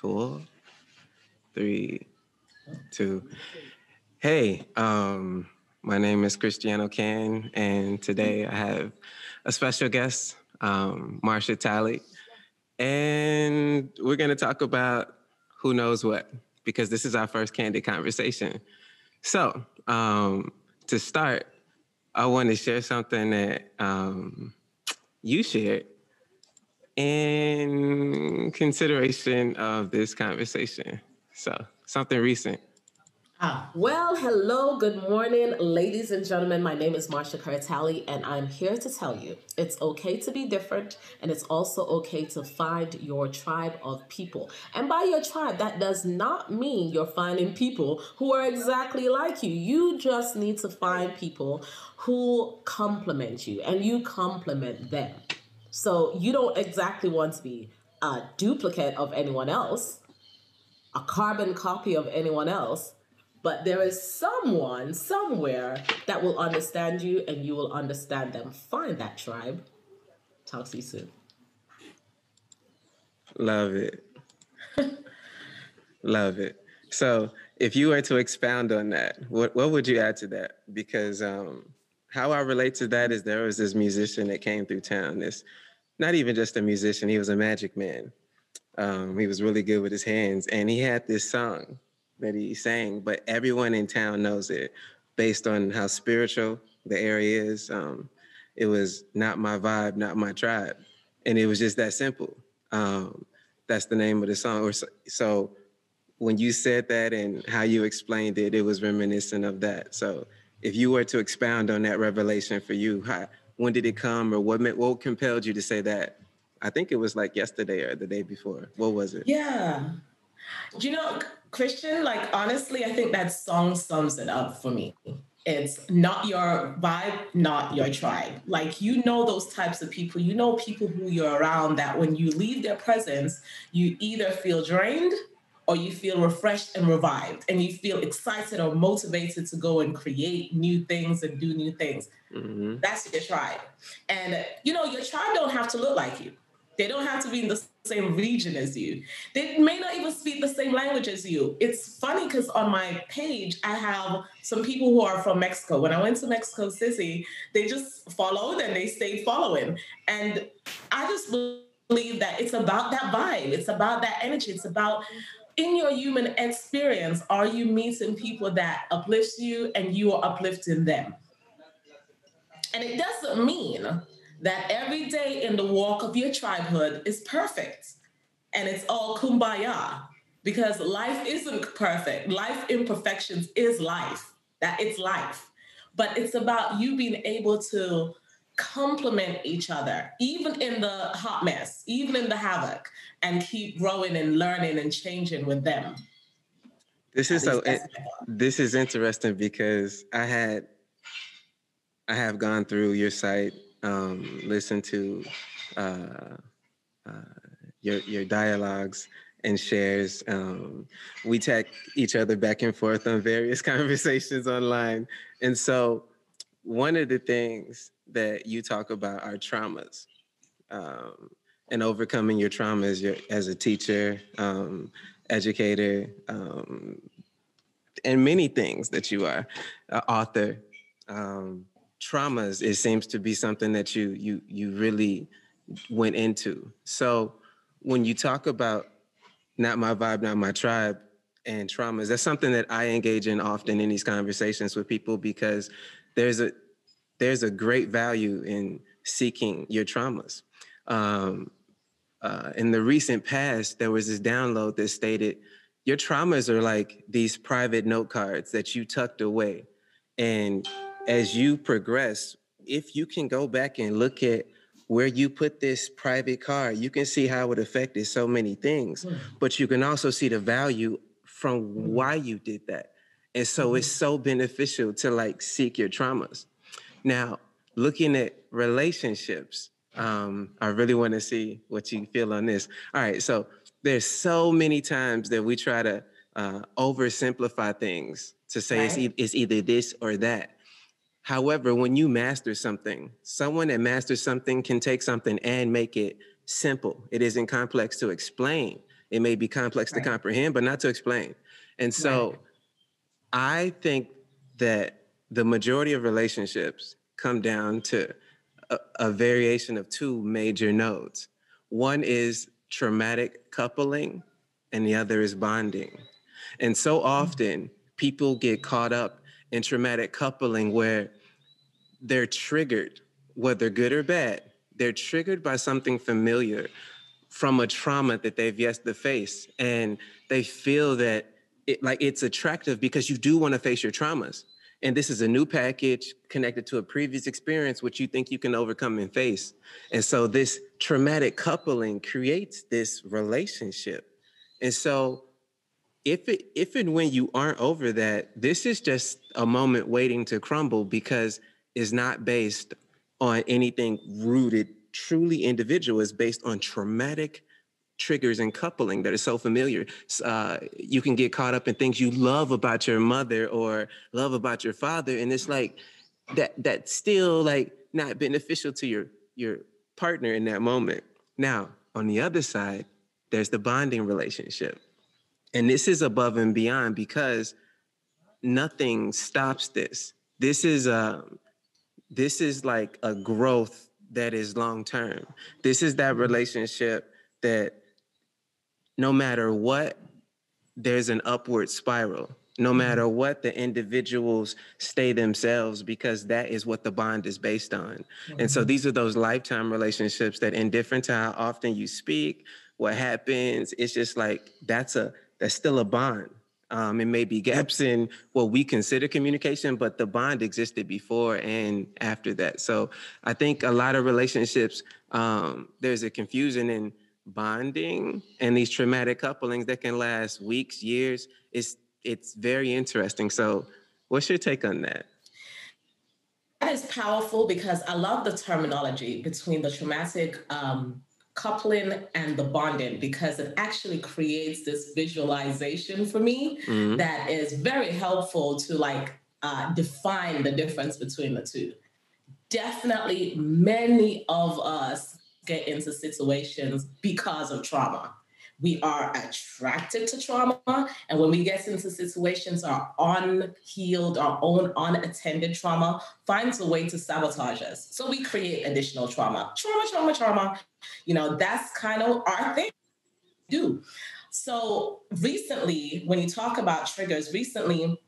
four, three, two. Hey, um, my name is Christiano Can, and today I have a special guest, um, Marsha Talley, and we're going to talk about who knows what because this is our first candid conversation. So, um, to start, I want to share something that um, you shared in consideration of this conversation. So, something recent. Ah, well, hello, good morning, ladies and gentlemen. My name is Marsha Cartali, and I'm here to tell you it's okay to be different, and it's also okay to find your tribe of people. And by your tribe, that does not mean you're finding people who are exactly like you. You just need to find people who complement you, and you complement them. So you don't exactly want to be a duplicate of anyone else, a carbon copy of anyone else, but there is someone somewhere that will understand you and you will understand them. Find that tribe. Talk to you soon. Love it. Love it. So, if you were to expound on that, what, what would you add to that? Because um, how I relate to that is there was this musician that came through town. This, not even just a musician, he was a magic man. Um, he was really good with his hands, and he had this song that he sang, but everyone in town knows it based on how spiritual the area is. Um, it was not my vibe, not my tribe, and it was just that simple. Um, that's the name of the song. So, so when you said that and how you explained it, it was reminiscent of that. So if you were to expound on that revelation for you, how, when did it come or what, what compelled you to say that? I think it was like yesterday or the day before. What was it? Yeah. Do you know, Christian, like honestly, I think that song sums it up for me. It's not your vibe, not your tribe. Like you know those types of people, you know people who you're around that when you leave their presence, you either feel drained or you feel refreshed and revived and you feel excited or motivated to go and create new things and do new things. Mm-hmm. That's your tribe. And you know, your tribe don't have to look like you. They don't have to be in the same region as you. They may not even speak the same language as you. It's funny because on my page, I have some people who are from Mexico. When I went to Mexico City, they just followed and they stayed following. And I just believe that it's about that vibe, it's about that energy, it's about in your human experience, are you meeting people that uplift you and you are uplifting them? And it doesn't mean that every day in the walk of your tribehood is perfect and it's all kumbaya because life isn't perfect. Life imperfections is life, that it's life. But it's about you being able to complement each other, even in the hot mess, even in the havoc, and keep growing and learning and changing with them. This is so. It, this is interesting because I had, I have gone through your site, um, listened to uh, uh, your your dialogues and shares. Um, we tag each other back and forth on various conversations online, and so one of the things that you talk about are traumas um, and overcoming your traumas as a teacher, um, educator, um, and many things that you are, uh, author. Um, traumas, it seems to be something that you you you really went into. So when you talk about not my vibe, not my tribe, and traumas, that's something that I engage in often in these conversations with people because there's a there's a great value in seeking your traumas. Um, uh, in the recent past, there was this download that stated your traumas are like these private note cards that you tucked away. And as you progress, if you can go back and look at where you put this private card, you can see how it affected so many things, mm. but you can also see the value from mm. why you did that. And so mm-hmm. it's so beneficial to like seek your traumas. Now, looking at relationships, um, I really want to see what you feel on this. All right, so there's so many times that we try to uh, oversimplify things to say right. it's, e- it's either this or that. However, when you master something, someone that masters something can take something and make it simple. It isn't complex to explain. It may be complex right. to comprehend, but not to explain. And so right. I think that the majority of relationships come down to a, a variation of two major nodes. One is traumatic coupling, and the other is bonding. And so often people get caught up in traumatic coupling where they're triggered, whether good or bad, they're triggered by something familiar from a trauma that they've yet to face. And they feel that it, like it's attractive because you do want to face your traumas. And this is a new package connected to a previous experience, which you think you can overcome and face. And so this traumatic coupling creates this relationship. And so if it if and when you aren't over that, this is just a moment waiting to crumble because it's not based on anything rooted truly individual. It's based on traumatic triggers and coupling that are so familiar. Uh, you can get caught up in things you love about your mother or love about your father, and it's like that that's still like not beneficial to your your partner in that moment. Now, on the other side, there's the bonding relationship. And this is above and beyond because nothing stops this. This is a um, this is like a growth that is long term. This is that relationship that no matter what, there's an upward spiral. No mm-hmm. matter what, the individuals stay themselves because that is what the bond is based on. And so mm-hmm. these are those lifetime relationships that, indifferent to how often you speak, what happens, it's just like that's a that's still a bond. Um, it may be gaps in what we consider communication, but the bond existed before and after that. So I think a lot of relationships, um, there's a confusion in bonding and these traumatic couplings that can last weeks, years. It's it's very interesting. So what's your take on that? That is powerful because I love the terminology between the traumatic um, coupling and the bonding because it actually creates this visualization for me mm-hmm. that is very helpful to like uh, define the difference between the two. Definitely, many of us get into situations because of trauma we are attracted to trauma. And when we get into situations, our unhealed, our own unattended trauma finds a way to sabotage us. So we create additional trauma. Trauma, trauma, trauma. You know, that's kind of our thing. Do. So recently, when you talk about triggers, recently,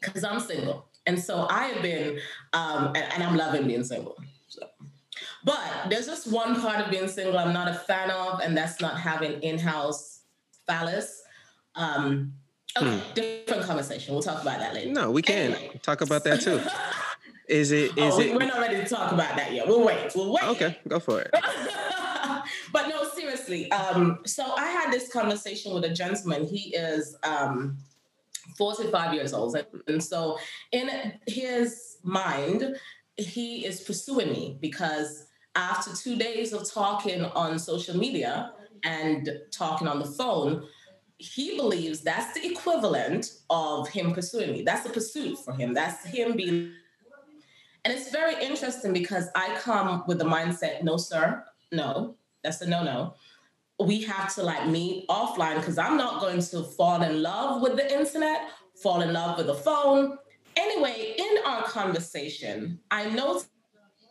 because I'm single. And so I have been, um, and, and I'm loving being single. But there's just one part of being single I'm not a fan of, and that's not having in-house phallus. Um, okay, hmm. different conversation. We'll talk about that later. No, we can anyway. talk about that too. Is it? Is oh, it? We're not ready to talk about that yet. We'll wait. We'll wait. Okay, go for it. but no, seriously. Um, so I had this conversation with a gentleman. He is um, 45 years old, and, and so in his mind, he is pursuing me because after two days of talking on social media and talking on the phone, he believes that's the equivalent of him pursuing me. That's the pursuit for him. That's him being. And it's very interesting because I come with the mindset no, sir, no, that's a no no. We have to like meet offline because I'm not going to fall in love with the internet, fall in love with the phone. Anyway, in our conversation, I know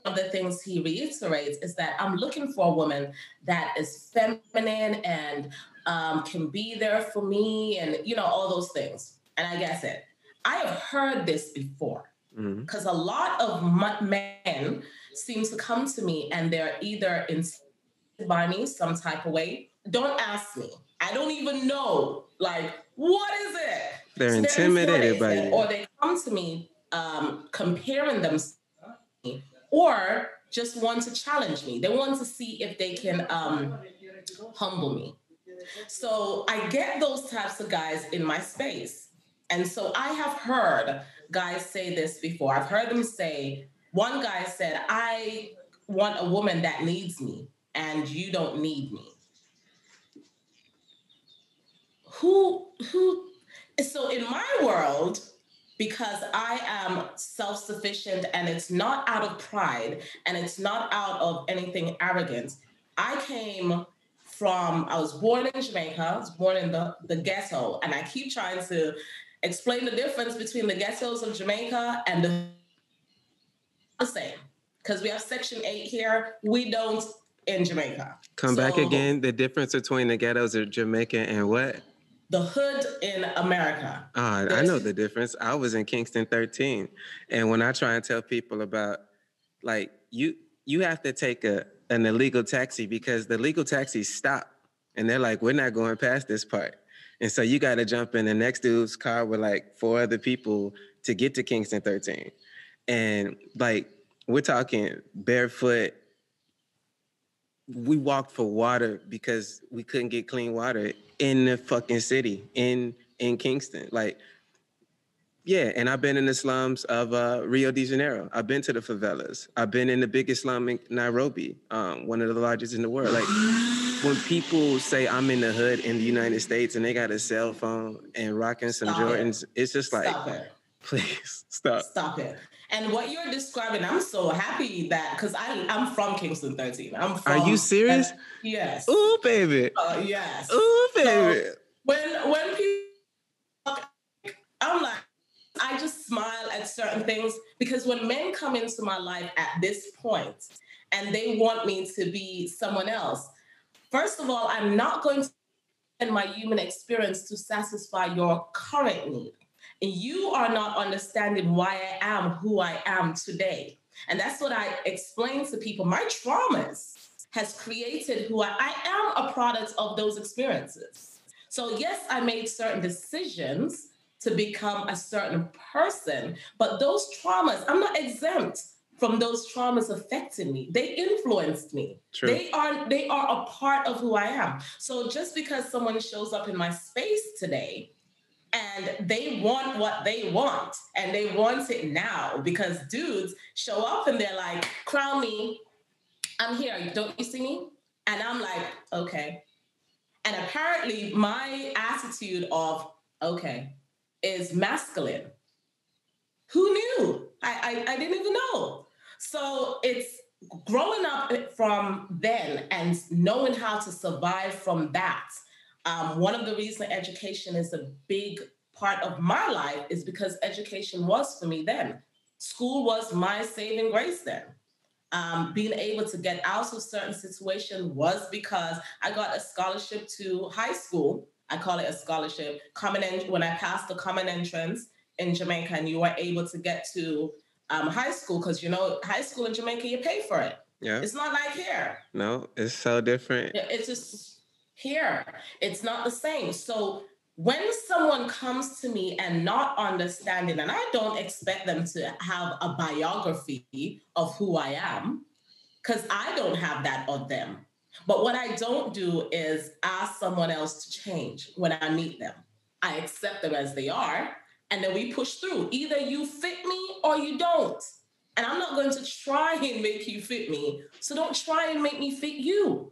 of the things he reiterates is that I'm looking for a woman that is feminine and um, can be there for me and, you know, all those things. And I guess it. I have heard this before because mm-hmm. a lot of men seem to come to me and they're either inspired by me some type of way. Don't ask me. I don't even know. Like, what is it? They're so intimidated by you. Or they come to me um, comparing themselves or just want to challenge me. They want to see if they can um, humble me. So I get those types of guys in my space. And so I have heard guys say this before. I've heard them say, one guy said, I want a woman that needs me, and you don't need me. Who, who, so in my world, because I am self sufficient and it's not out of pride and it's not out of anything arrogant. I came from, I was born in Jamaica, I was born in the, the ghetto, and I keep trying to explain the difference between the ghettos of Jamaica and the, the same. Because we have Section 8 here, we don't in Jamaica. Come so, back again. The difference between the ghettos of Jamaica and what? The hood in America. Ah, I know the difference. I was in Kingston 13. And when I try and tell people about like you you have to take a an illegal taxi because the legal taxis stop and they're like, we're not going past this part. And so you got to jump in the next dude's car with like four other people to get to Kingston 13. And like, we're talking barefoot. We walked for water because we couldn't get clean water in the fucking city in in Kingston. Like yeah, and I've been in the slums of uh, Rio de Janeiro. I've been to the favelas. I've been in the biggest slum in Nairobi, um, one of the largest in the world. Like when people say I'm in the hood in the United States and they got a cell phone and rocking some stop Jordans, it. it's just like, stop it. please stop. Stop it. And what you're describing, I'm so happy that because I I'm from Kingston 13. I'm from. Are you serious? Yes. Ooh, baby. Uh, yes. Ooh, baby. So when when people, I'm like I just smile at certain things because when men come into my life at this point and they want me to be someone else, first of all, I'm not going to spend my human experience to satisfy your current need. And you are not understanding why I am who I am today. And that's what I explain to people. My traumas has created who I, I am a product of those experiences. So yes, I made certain decisions to become a certain person. But those traumas, I'm not exempt from those traumas affecting me. They influenced me. True. They are they are a part of who I am. So just because someone shows up in my space today and they want what they want and they want it now because dudes show up and they're like, "Crown me. I'm here. Don't you see me?" And I'm like, "Okay." And apparently my attitude of, "Okay, is masculine. Who knew? I, I, I didn't even know. So it's growing up from then and knowing how to survive from that. Um, one of the reasons education is a big part of my life is because education was for me then. School was my saving grace then. Um, being able to get out of certain situation was because I got a scholarship to high school I call it a scholarship. Common en- when I passed the common entrance in Jamaica, and you were able to get to um, high school because you know high school in Jamaica you pay for it. Yeah, it's not like here. No, it's so different. It's just here. It's not the same. So when someone comes to me and not understanding, and I don't expect them to have a biography of who I am, because I don't have that of them. But what I don't do is ask someone else to change when I meet them. I accept them as they are, and then we push through. Either you fit me or you don't. And I'm not going to try and make you fit me. So don't try and make me fit you.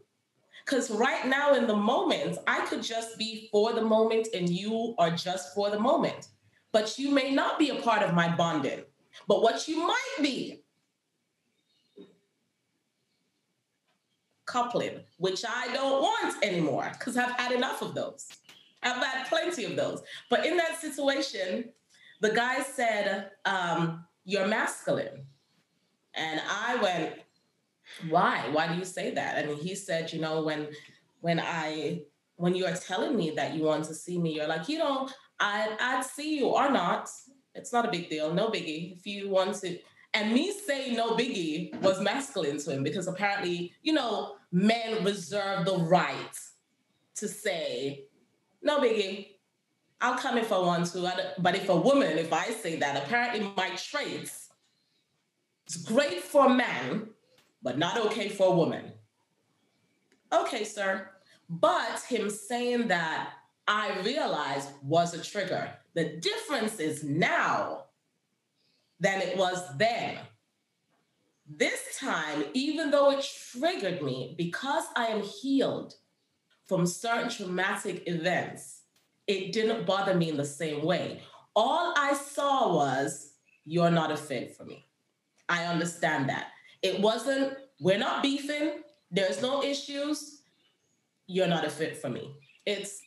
Because right now in the moment, I could just be for the moment and you are just for the moment. But you may not be a part of my bonding. But what you might be coupling, which I don't want anymore because I've had enough of those. I've had plenty of those. But in that situation, the guy said, um, You're masculine. And I went, Why? Why do you say that? I mean, he said, You know, when when I when you are telling me that you want to see me, you're like, you know, I I'd see you or not. It's not a big deal, no biggie. If you want to, and me saying no biggie was masculine to him because apparently, you know, men reserve the right to say, no biggie, I'll come if I want to. But if a woman, if I say that, apparently my traits, it's great for a man, but not okay for a woman. Okay, sir. But him saying that I realized was a trigger. The difference is now than it was then. This time, even though it triggered me, because I am healed from certain traumatic events, it didn't bother me in the same way. All I saw was, you're not a fit for me. I understand that. It wasn't, we're not beefing, there's no issues. you're not a fit for me. It's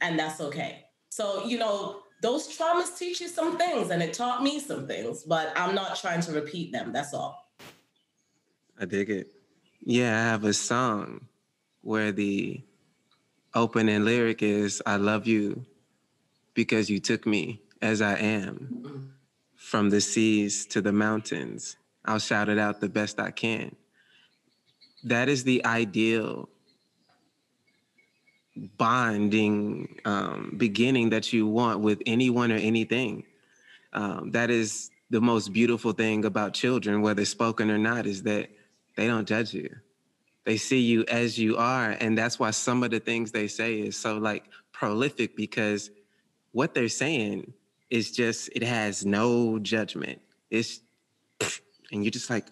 and that's okay. So, you know, those traumas teach you some things and it taught me some things, but I'm not trying to repeat them. That's all. I dig it. Yeah, I have a song where the opening lyric is I love you because you took me as I am. Mm-hmm. From the seas to the mountains, I'll shout it out the best I can. That is the ideal bonding um, beginning that you want with anyone or anything. Um, that is the most beautiful thing about children, whether spoken or not, is that they don't judge you. They see you as you are. And that's why some of the things they say is so like prolific because what they're saying is just, it has no judgment. It's, and you're just like,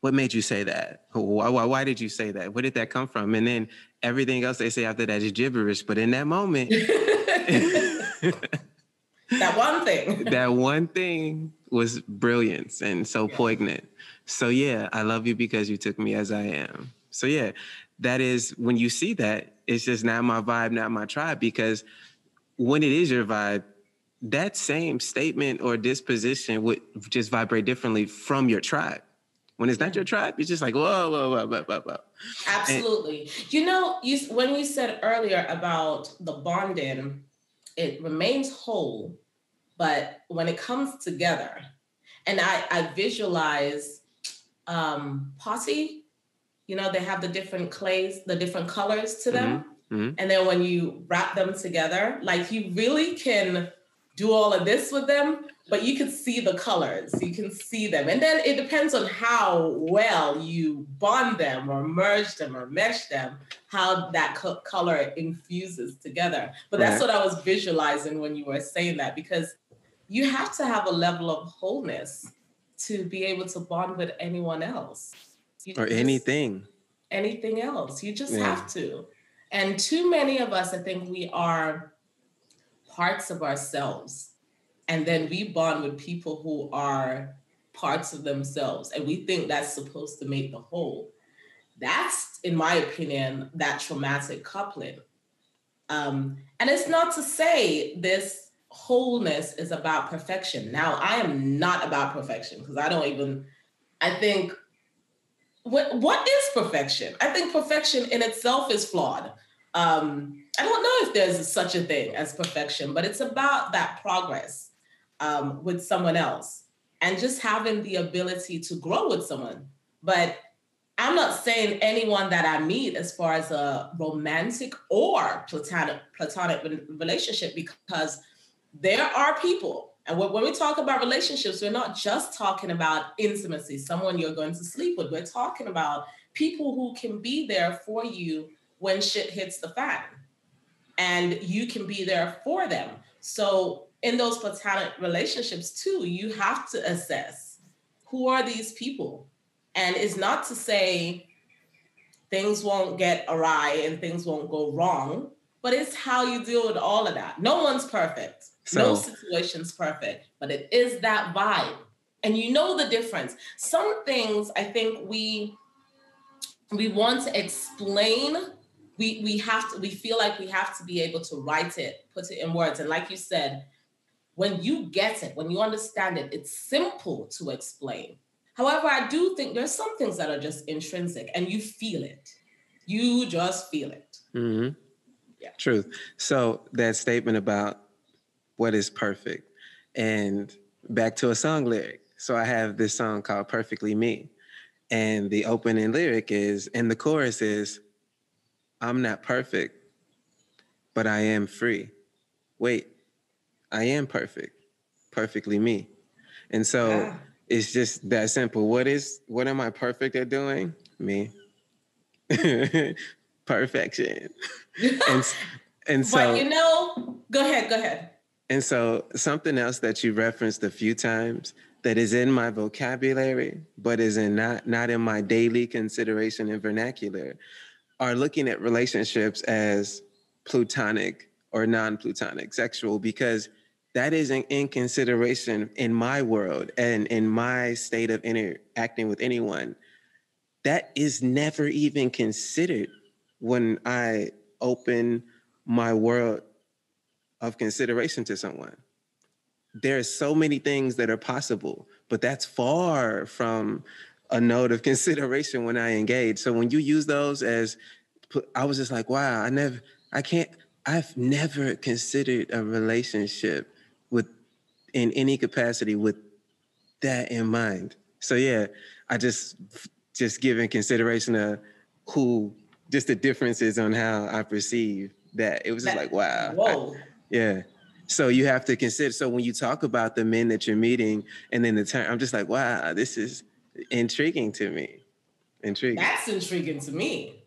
what made you say that? Why, why, why did you say that? Where did that come from? And then everything else they say after that is gibberish. But in that moment, that one thing, that one thing was brilliance and so yeah. poignant. So yeah, I love you because you took me as I am. So yeah, that is when you see that, it's just not my vibe, not my tribe. Because when it is your vibe, that same statement or disposition would just vibrate differently from your tribe. When it's not your tribe, it's just like whoa, whoa, whoa, whoa, whoa, whoa. Absolutely. And, you know, you when you said earlier about the bonding, it remains whole, but when it comes together, and I I visualize um posse, you know, they have the different clays, the different colors to them. Mm-hmm. Mm-hmm. And then when you wrap them together, like you really can do all of this with them, but you can see the colors, you can see them. And then it depends on how well you bond them or merge them or mesh them, how that co- color infuses together. But that's right. what I was visualizing when you were saying that, because you have to have a level of wholeness to be able to bond with anyone else. You or just, anything. Anything else. You just yeah. have to. And too many of us, I think we are parts of ourselves. And then we bond with people who are parts of themselves. And we think that's supposed to make the whole. That's, in my opinion, that traumatic coupling. Um, and it's not to say this wholeness is about perfection. Now, I am not about perfection because I don't even, I think, what, what is perfection? I think perfection in itself is flawed. Um, I don't know if there's such a thing as perfection, but it's about that progress um, with someone else and just having the ability to grow with someone. But I'm not saying anyone that I meet as far as a romantic or platonic platonic relationship because there are people and when we talk about relationships we're not just talking about intimacy someone you're going to sleep with we're talking about people who can be there for you when shit hits the fan and you can be there for them. So in those platonic relationships too, you have to assess who are these people? And it's not to say things won't get awry and things won't go wrong, but it's how you deal with all of that. No one's perfect. So, no situation's perfect, but it is that vibe. And you know the difference. Some things I think we we want to explain we we have to we feel like we have to be able to write it put it in words. And like you said when you get it when you understand it it's simple to explain. However i do think there's some things that are just intrinsic and you feel it. You just feel it. Mm-hmm. yeah. Truth. So that statement about what is perfect and back to a song lyric. So i have this song called perfectly me. And the opening lyric is and the chorus is I'm not perfect, but I am free. Wait, I am perfect, perfectly me. And so yeah. it's just that simple. What is what am I perfect at doing? Me. Perfection. and and so But you know, go ahead, go ahead. And so something else that you referenced a few times that is in my vocabulary, but is in not not in my daily consideration and vernacular are looking at relationships as plutonic or non-plutonic sexual because that isn't in consideration in my world and in my state of interacting with anyone that is never even considered when i open my world of consideration to someone. there are so many things that are possible, but that's far from a note of consideration when I engage. So when you use those as, I was just like, wow, I never, I can't, I've never considered a relationship with, in any capacity with that in mind. So yeah, I just, just giving consideration of who, just the differences on how I perceive that. It was just like, wow. Whoa. I, yeah. So you have to consider. So when you talk about the men that you're meeting, and then the term, I'm just like, wow, this is intriguing to me. Intriguing. That's intriguing to me.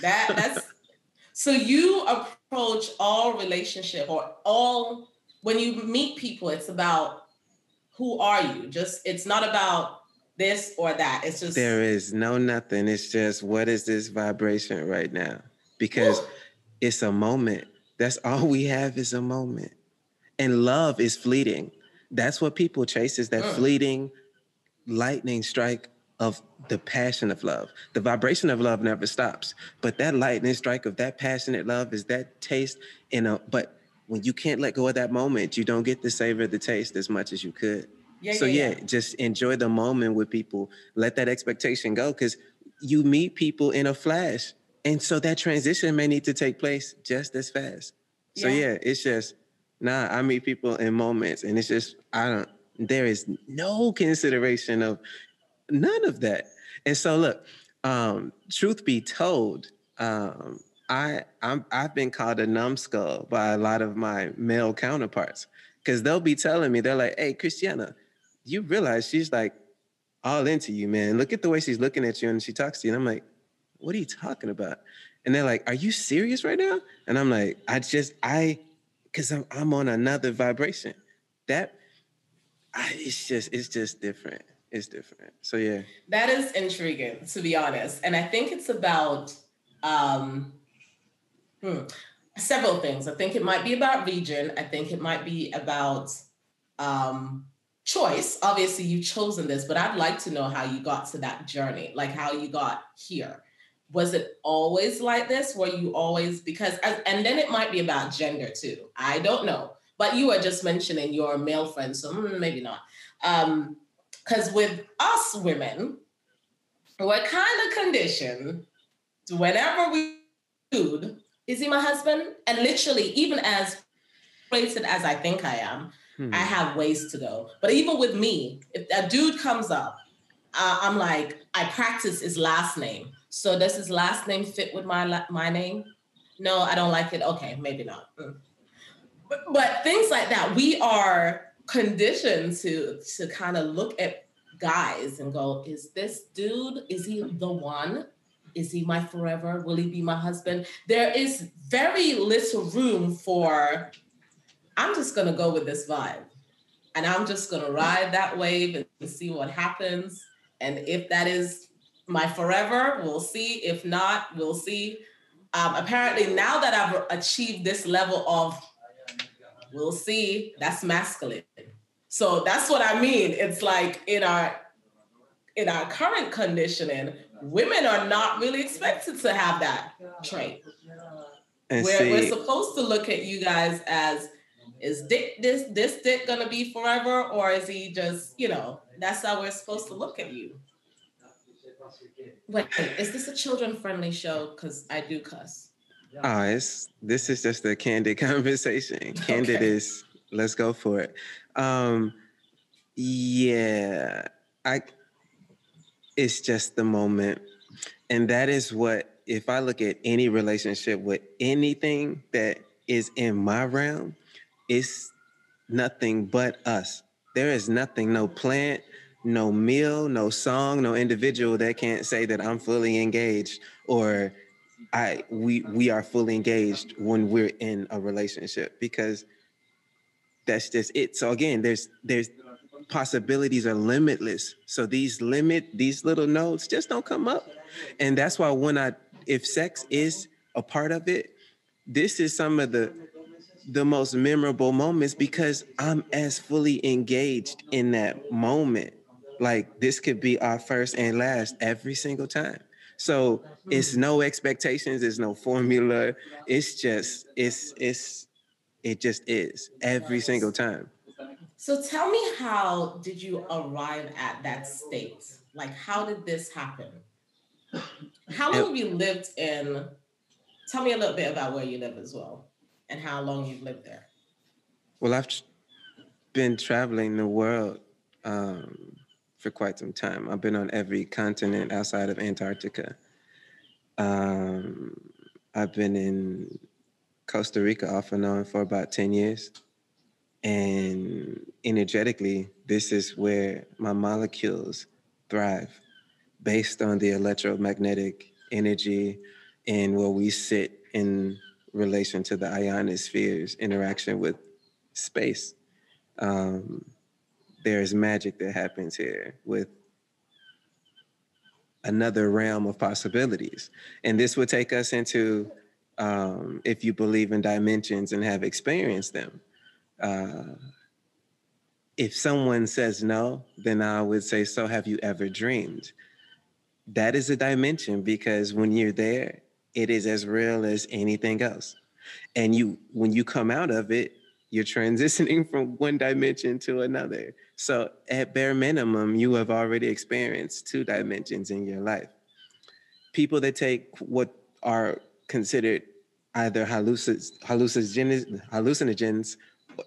That that's so you approach all relationship or all when you meet people, it's about who are you? Just it's not about this or that. It's just there is no nothing. It's just what is this vibration right now? Because it's a moment. That's all we have is a moment. And love is fleeting. That's what people chase is that mm. fleeting lightning strike of the passion of love. The vibration of love never stops. But that lightning strike of that passionate love is that taste in a but when you can't let go of that moment, you don't get to savor the taste as much as you could. Yeah, so yeah, yeah, just enjoy the moment with people. Let that expectation go because you meet people in a flash. And so that transition may need to take place just as fast. So yeah, yeah it's just nah, I meet people in moments and it's just I don't there is no consideration of none of that. And so look, um, truth be told, um, I I'm, I've been called a numbskull by a lot of my male counterparts because they'll be telling me they're like, "Hey, Christiano, you realize she's like all into you, man. Look at the way she's looking at you and she talks to you." And I'm like, "What are you talking about?" And they're like, "Are you serious right now?" And I'm like, "I just I, because I'm I'm on another vibration. That I, it's just it's just different. It's different. So yeah. That is intriguing, to be honest. And I think it's about um hmm, several things. I think it might be about region. I think it might be about um choice. Obviously, you've chosen this, but I'd like to know how you got to that journey, like how you got here. Was it always like this? Were you always because and then it might be about gender too. I don't know. But you were just mentioning your male friends, so mm, maybe not. Because um, with us women, we're kind of conditioned whenever we food, is he my husband? And literally, even as rated as I think I am, hmm. I have ways to go. But even with me, if a dude comes up, uh, I'm like, I practice his last name. So does his last name fit with my my name? No, I don't like it. Okay, maybe not. Mm but, things like that, we are conditioned to to kind of look at guys and go, is this dude, is he the one? Is he my forever? Will he be my husband? There is very little room for, I'm just gonna go with this vibe. And I'm just gonna ride that wave and see what happens. And if that is my forever, we'll see. If not, we'll see. Um, apparently, now that I've achieved this level of We'll see. That's masculine. So that's what I mean. It's like in our in our current conditioning, women are not really expected to have that trait. And we're, see, we're supposed to look at you guys as is dick this this dick gonna be forever or is he just you know that's how we're supposed to look at you wait is this a children friendly show because i do cuss Oh, it's this is just a candid conversation. Candid okay. is let's go for it. Um yeah, I it's just the moment. And that is what if I look at any relationship with anything that is in my realm, it's nothing but us. There is nothing, no plant, no meal, no song, no individual that can't say that I'm fully engaged or I we we are fully engaged when we're in a relationship because that's just it. So again, there's there's possibilities are limitless. So these limit these little nodes just don't come up. And that's why when I if sex is a part of it, this is some of the the most memorable moments because I'm as fully engaged in that moment. Like this could be our first and last every single time So it's no expectations, it's no formula. It's just, it's, it's, it just is every single time. So tell me how did you arrive at that state? Like how did this happen? How long have you lived in tell me a little bit about where you live as well and how long you've lived there. Well, I've been traveling the world um, for quite some time. I've been on every continent outside of Antarctica. Um, I've been in Costa Rica off and on for about 10 years. And energetically, this is where my molecules thrive based on the electromagnetic energy and where we sit in relation to the ionosphere's interaction with space. Um, there's magic that happens here with another realm of possibilities. And this would take us into, um, if you believe in dimensions and have experienced them. Uh, if someone says no, then I would say, So have you ever dreamed? That is a dimension because when you're there, it is as real as anything else. And you, when you come out of it, you're transitioning from one dimension to another. So at bare minimum, you have already experienced two dimensions in your life. People that take what are considered either hallucinogens, hallucinogens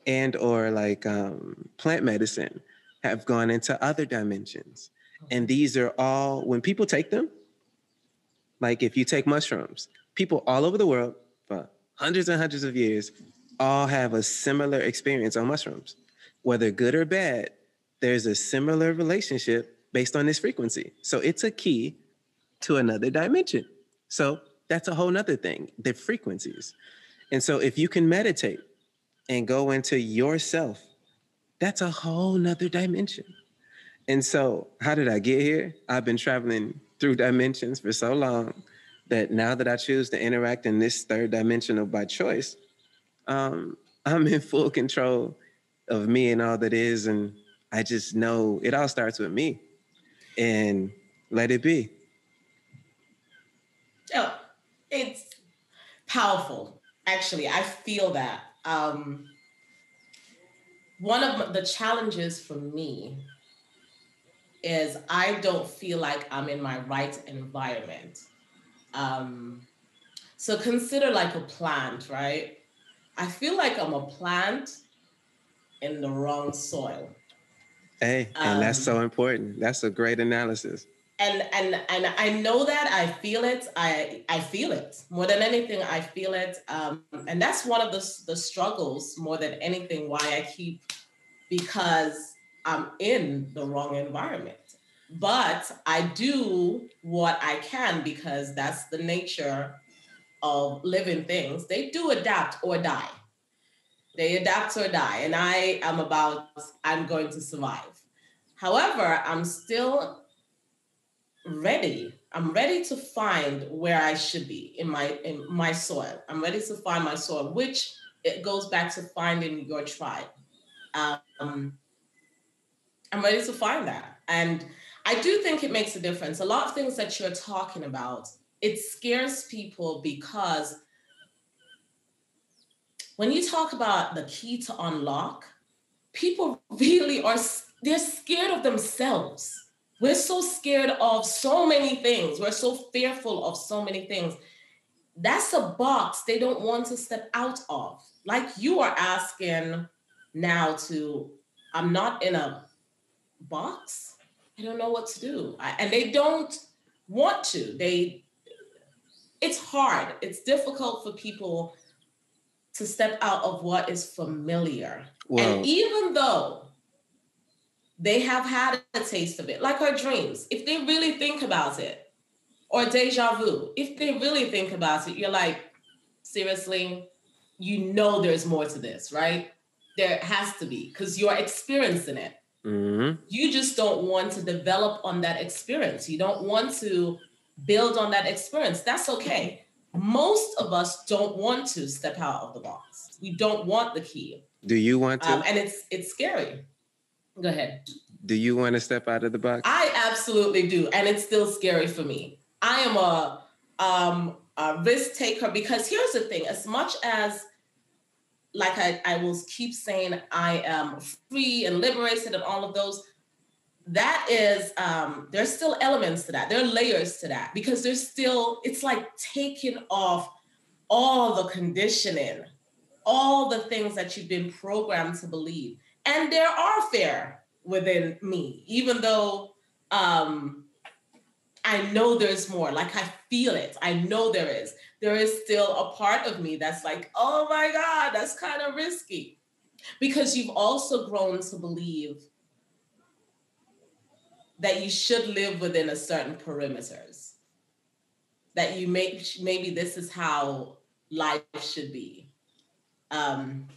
and or like um, plant medicine have gone into other dimensions. And these are all, when people take them, like if you take mushrooms, people all over the world for hundreds and hundreds of years all have a similar experience on mushrooms. Whether good or bad, there's a similar relationship based on this frequency. So it's a key to another dimension. So that's a whole nother thing, the frequencies. And so if you can meditate and go into yourself, that's a whole nother dimension. And so, how did I get here? I've been traveling through dimensions for so long that now that I choose to interact in this third dimensional by choice, um, I'm in full control of me and all that is. And I just know it all starts with me and let it be. Oh, it's powerful. Actually, I feel that. Um, one of the challenges for me is I don't feel like I'm in my right environment. Um, so consider like a plant, right? I feel like I'm a plant in the wrong soil. Hey, and um, that's so important. That's a great analysis. And and and I know that I feel it. I I feel it more than anything. I feel it, um, and that's one of the the struggles more than anything. Why I keep because I'm in the wrong environment. But I do what I can because that's the nature of living things. They do adapt or die. They adapt or die. And I am about, I'm going to survive. However, I'm still ready. I'm ready to find where I should be in my in my soil. I'm ready to find my soil, which it goes back to finding your tribe. Um, I'm ready to find that. And I do think it makes a difference. A lot of things that you're talking about, it scares people because when you talk about the key to unlock, people really are they're scared of themselves. We're so scared of so many things. We're so fearful of so many things. That's a box they don't want to step out of. Like you are asking now to, I'm not in a box. I don't know what to do. I, and they don't want to. They it's hard. It's difficult for people to step out of what is familiar. And even though they have had a taste of it, like our dreams, if they really think about it, or deja vu, if they really think about it, you're like, seriously, you know there's more to this, right? There has to be, because you're experiencing it. Mm-hmm. You just don't want to develop on that experience. You don't want to build on that experience. That's okay. Most of us don't want to step out of the box. We don't want the key. Do you want to? Um, and it's it's scary. Go ahead. Do you want to step out of the box? I absolutely do, and it's still scary for me. I am a, um, a risk taker because here's the thing: as much as like I, I will keep saying I am free and liberated and all of those, that is um, there's still elements to that. There are layers to that because there's still it's like taking off all the conditioning, all the things that you've been programmed to believe, and there are fear within me, even though um, I know there's more. Like I feel it. I know there is. There is still a part of me that's like, oh my God, that's kind of risky. Because you've also grown to believe that you should live within a certain perimeters. That you make maybe this is how life should be. Um,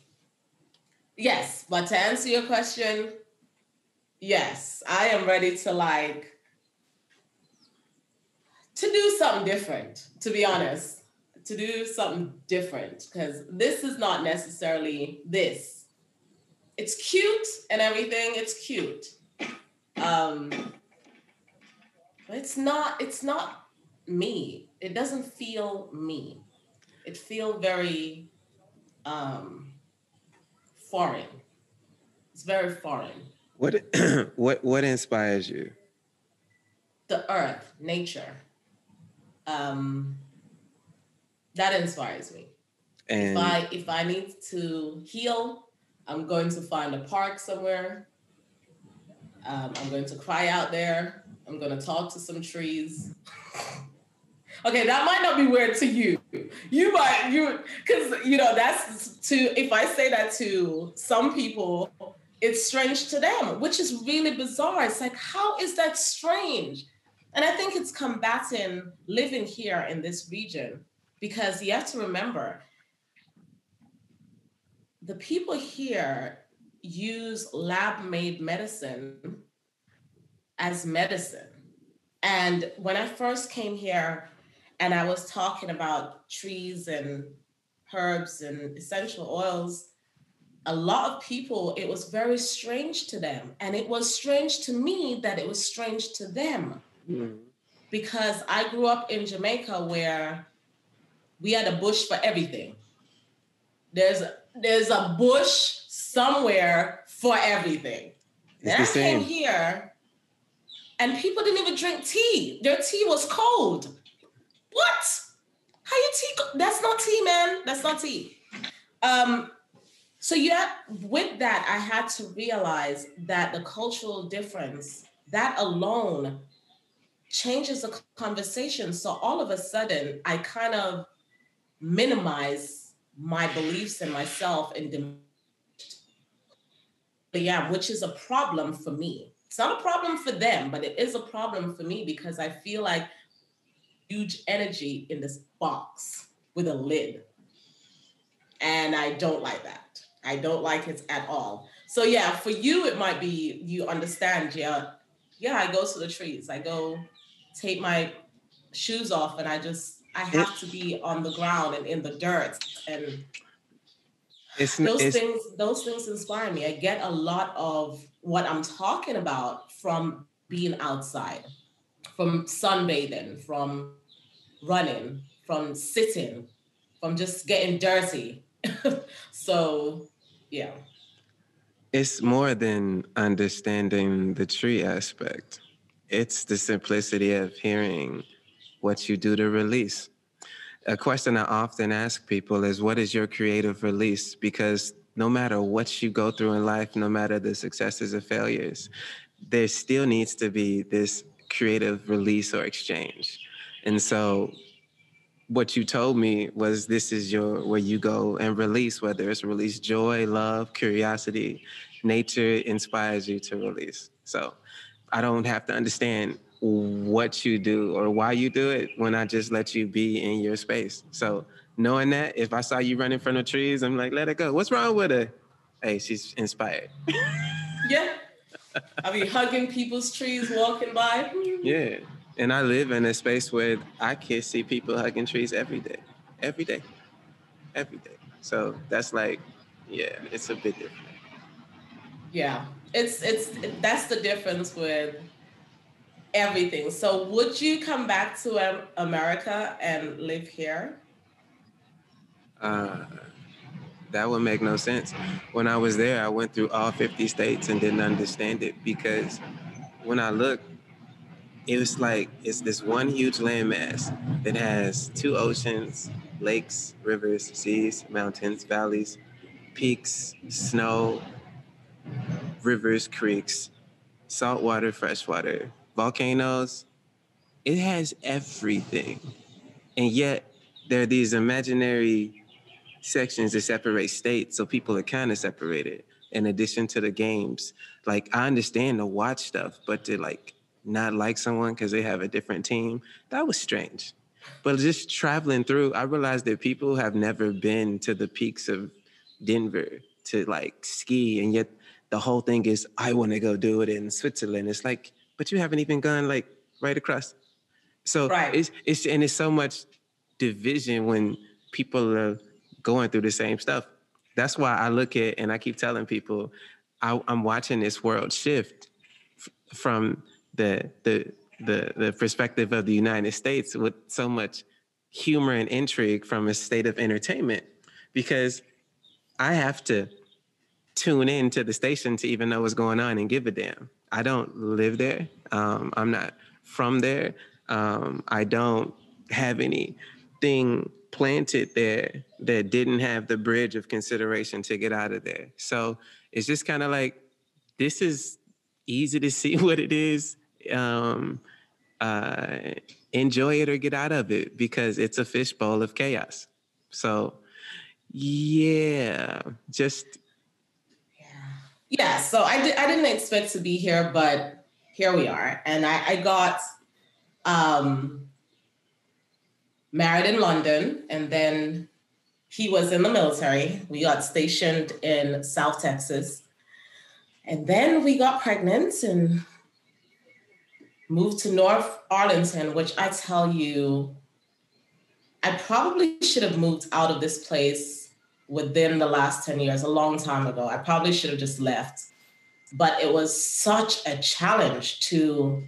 yes, but to answer your question, yes, I am ready to like to do something different, to be honest, to do something different because this is not necessarily this. It's cute and everything, it's cute. Um, it's not, it's not me. It doesn't feel me. It feels very um, foreign. It's very foreign. What what what inspires you? The earth, nature um, that inspires me. And if I if I need to heal, I'm going to find a park somewhere. Um, I'm going to cry out there. I'm going to talk to some trees. okay, that might not be weird to you. You might you because you know that's to if I say that to some people, it's strange to them, which is really bizarre. It's like, how is that strange? And I think it's combating living here in this region because you have to remember the people here use lab made medicine as medicine. And when I first came here and I was talking about trees and herbs and essential oils, a lot of people, it was very strange to them. And it was strange to me that it was strange to them. Mm. Because I grew up in Jamaica where we had a bush for everything. There's there's a bush somewhere for everything. It's then I came here and people didn't even drink tea. Their tea was cold. What? How you tea? That's not tea, man. That's not tea. Um, so yeah, with that, I had to realize that the cultural difference, that alone changes the conversation. So all of a sudden, I kind of minimize my beliefs in myself and yeah, which is a problem for me. It's not a problem for them, but it is a problem for me because I feel like huge energy in this box with a lid. And I don't like that. I don't like it at all. So yeah, for you it might be you understand, yeah. Yeah, I go to the trees. I go take my shoes off and I just I have to be on the ground and in the dirt and it's, those it's, things those things inspire me. I get a lot of what I'm talking about from being outside, from sunbathing, from running, from sitting, from just getting dirty. so, yeah. It's more than understanding the tree aspect it's the simplicity of hearing what you do to release. A question I often ask people is what is your creative release? Because no matter what you go through in life, no matter the successes or failures, there still needs to be this creative release or exchange. And so what you told me was this is your where you go and release whether it's release joy, love, curiosity, nature inspires you to release. So I don't have to understand what you do or why you do it when I just let you be in your space. So knowing that, if I saw you running from the trees, I'm like, let it go. What's wrong with her? Hey, she's inspired. yeah. I be hugging people's trees walking by. Yeah. And I live in a space where I can see people hugging trees every day. Every day. Every day. So that's like, yeah, it's a bit different. Yeah, it's it's that's the difference with everything. So, would you come back to um, America and live here? Uh, that would make no sense. When I was there, I went through all 50 states and didn't understand it because when I look, it was like it's this one huge landmass that has two oceans, lakes, rivers, seas, mountains, valleys, peaks, snow, rivers, creeks, saltwater, freshwater, volcanoes. It has everything. And yet there are these imaginary sections that separate states. So people are kind of separated in addition to the games. Like I understand to watch stuff, but to like not like someone because they have a different team, that was strange. But just traveling through, I realized that people have never been to the peaks of Denver to like ski, and yet the whole thing is I want to go do it in Switzerland. It's like, but you haven't even gone like right across. So right. it's it's and it's so much division when people are going through the same stuff. That's why I look at and I keep telling people I, am watching this world shift f- from the the the the perspective of the United States with so much humor and intrigue from a state of entertainment because I have to tune in to the station to even know what's going on and give a damn. I don't live there. Um, I'm not from there. Um, I don't have anything planted there that didn't have the bridge of consideration to get out of there. So it's just kind of like this is easy to see what it is. Um, uh, enjoy it or get out of it because it's a fishbowl of chaos. So, yeah, just. Yeah. So I. I didn't expect to be here, but here we are, and I, I got um, married in London, and then he was in the military. We got stationed in South Texas, and then we got pregnant and moved to North Arlington, which I tell you, I probably should have moved out of this place within the last 10 years, a long time ago. I probably should have just left. But it was such a challenge to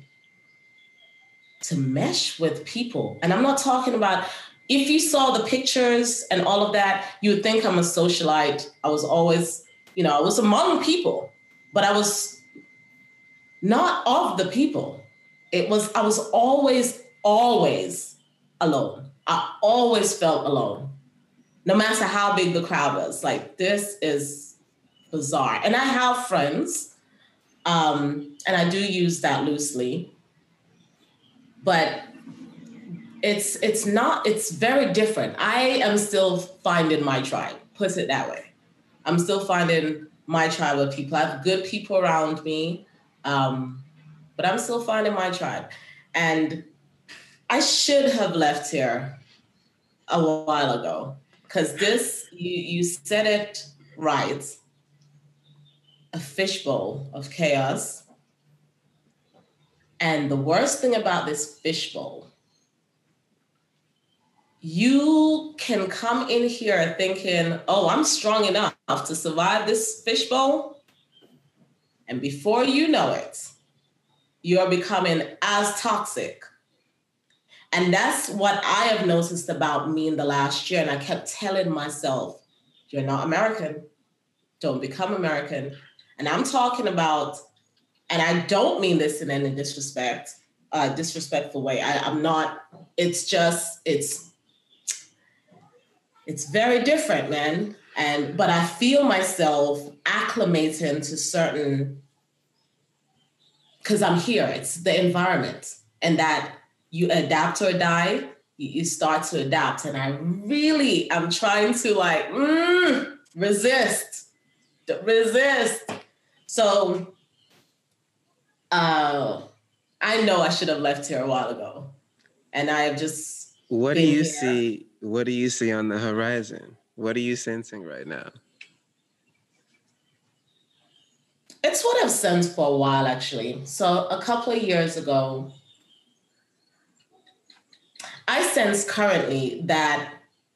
to mesh with people. And I'm not talking about if you saw the pictures and all of that, you would think I'm a socialite. I was always, you know, I was among people, but I was not of the people it was, I was always, always alone. I always felt alone, no matter how big the crowd was. Like, this is bizarre. And I have friends, um, and I do use that loosely, but it's it's not it's very different i am still finding my tribe put it that way i'm still finding my tribe of people i have good people around me um, but I'm still finding my tribe. And I should have left here a while ago because this, you, you said it right a fishbowl of chaos. And the worst thing about this fishbowl, you can come in here thinking, oh, I'm strong enough to survive this fishbowl. And before you know it, you're becoming as toxic. And that's what I have noticed about me in the last year. And I kept telling myself, you're not American. Don't become American. And I'm talking about, and I don't mean this in any disrespect, uh, disrespectful way. I, I'm not, it's just, it's, it's very different, man. And, but I feel myself acclimating to certain because I'm here. It's the environment, and that you adapt or die. You, start to adapt, and I really am trying to like mm, resist, resist. So, uh, I know I should have left here a while ago, and I have just. What do you here. see? What do you see on the horizon? What are you sensing right now? It's what I've sensed for a while, actually. So a couple of years ago, I sense currently that,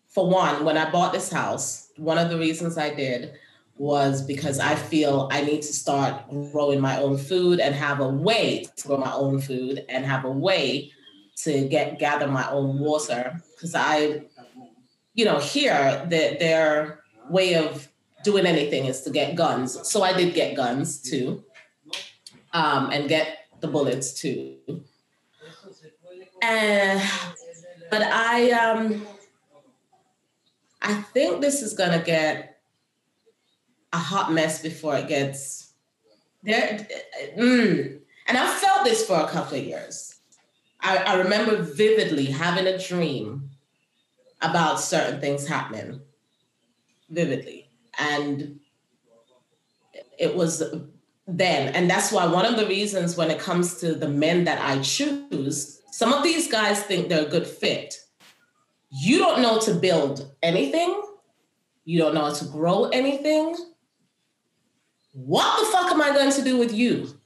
for one, when I bought this house, one of the reasons I did was because I feel I need to start growing my own food and have a way to grow my own food and have a way to get gather my own water because I, you know, here that their way of doing anything is to get guns. So I did get guns too, um, and get the bullets too. And but I um I think this is gonna get a hot mess before it gets there. Mm, and I felt this for a couple of years. I, I remember vividly having a dream about certain things happening, vividly. And it was then. And that's why one of the reasons when it comes to the men that I choose, some of these guys think they're a good fit. You don't know to build anything, you don't know how to grow anything. What the fuck am I going to do with you?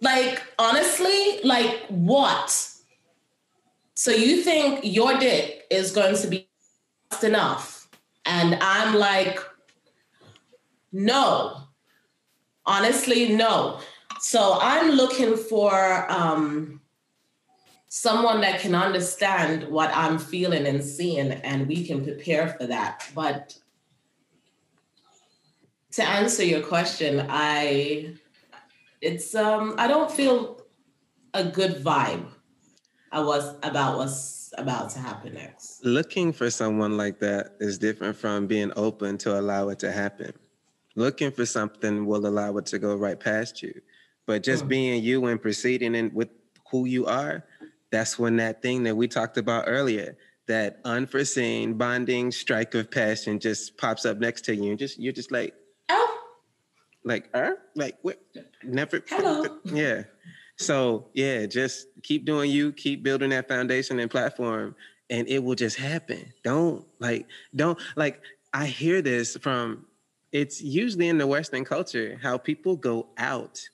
Like, honestly, like what? So you think your dick is going to be fast enough? And I'm like, no. Honestly, no. So I'm looking for um, someone that can understand what I'm feeling and seeing, and we can prepare for that. But to answer your question, I it's um I don't feel a good vibe I was about what's about to happen next. Looking for someone like that is different from being open to allow it to happen. Looking for something will allow it to go right past you. But just mm. being you and proceeding in with who you are, that's when that thing that we talked about earlier, that unforeseen bonding strike of passion just pops up next to you and just you're just like, oh, like, uh, like what? Never. Hello. Yeah. So yeah, just keep doing you, keep building that foundation and platform, and it will just happen. Don't like, don't like. I hear this from. It's usually in the Western culture how people go out,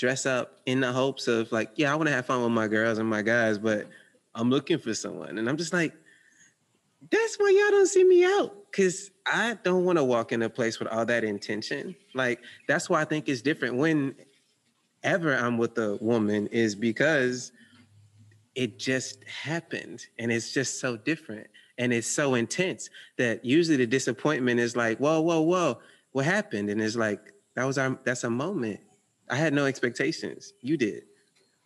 dress up in the hopes of like, yeah, I want to have fun with my girls and my guys, but I'm looking for someone, and I'm just like, that's why y'all don't see me out because I don't want to walk in a place with all that intention. Like that's why I think it's different whenever I'm with a woman is because it just happened and it's just so different and it's so intense that usually the disappointment is like, whoa, whoa, whoa, what happened? And it's like that was our that's a moment. I had no expectations. You did.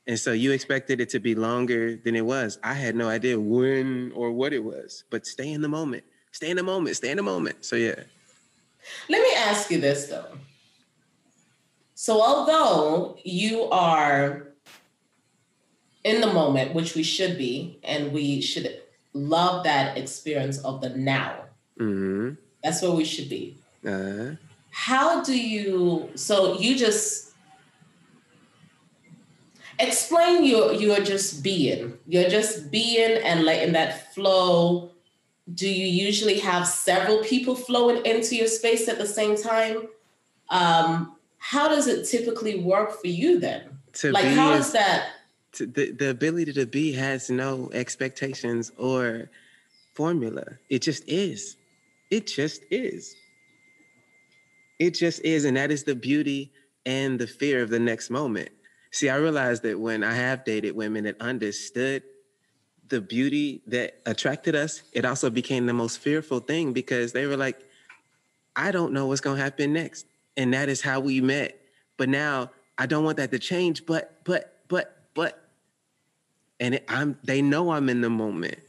And so you expected it to be longer than it was. I had no idea when or what it was, but stay in the moment. Stay in the moment. Stay in the moment. So yeah. Let me ask you this though. So although you are in the moment, which we should be, and we should love that experience of the now. Mm-hmm. That's where we should be. Uh-huh. How do you? So you just explain you you're just being. You're just being and letting that flow. Do you usually have several people flowing into your space at the same time? Um how does it typically work for you then? To like how is, that? to, the, the ability to be has no expectations or formula. It just is. It just is. It just is and that is the beauty and the fear of the next moment See, I realized that when I have dated women that understood the beauty that attracted us, it also became the most fearful thing because they were like, I don't know what's going to happen next. And that is how we met. But now I don't want that to change, but, but, but, but. And it, I'm, they know I'm in the moment.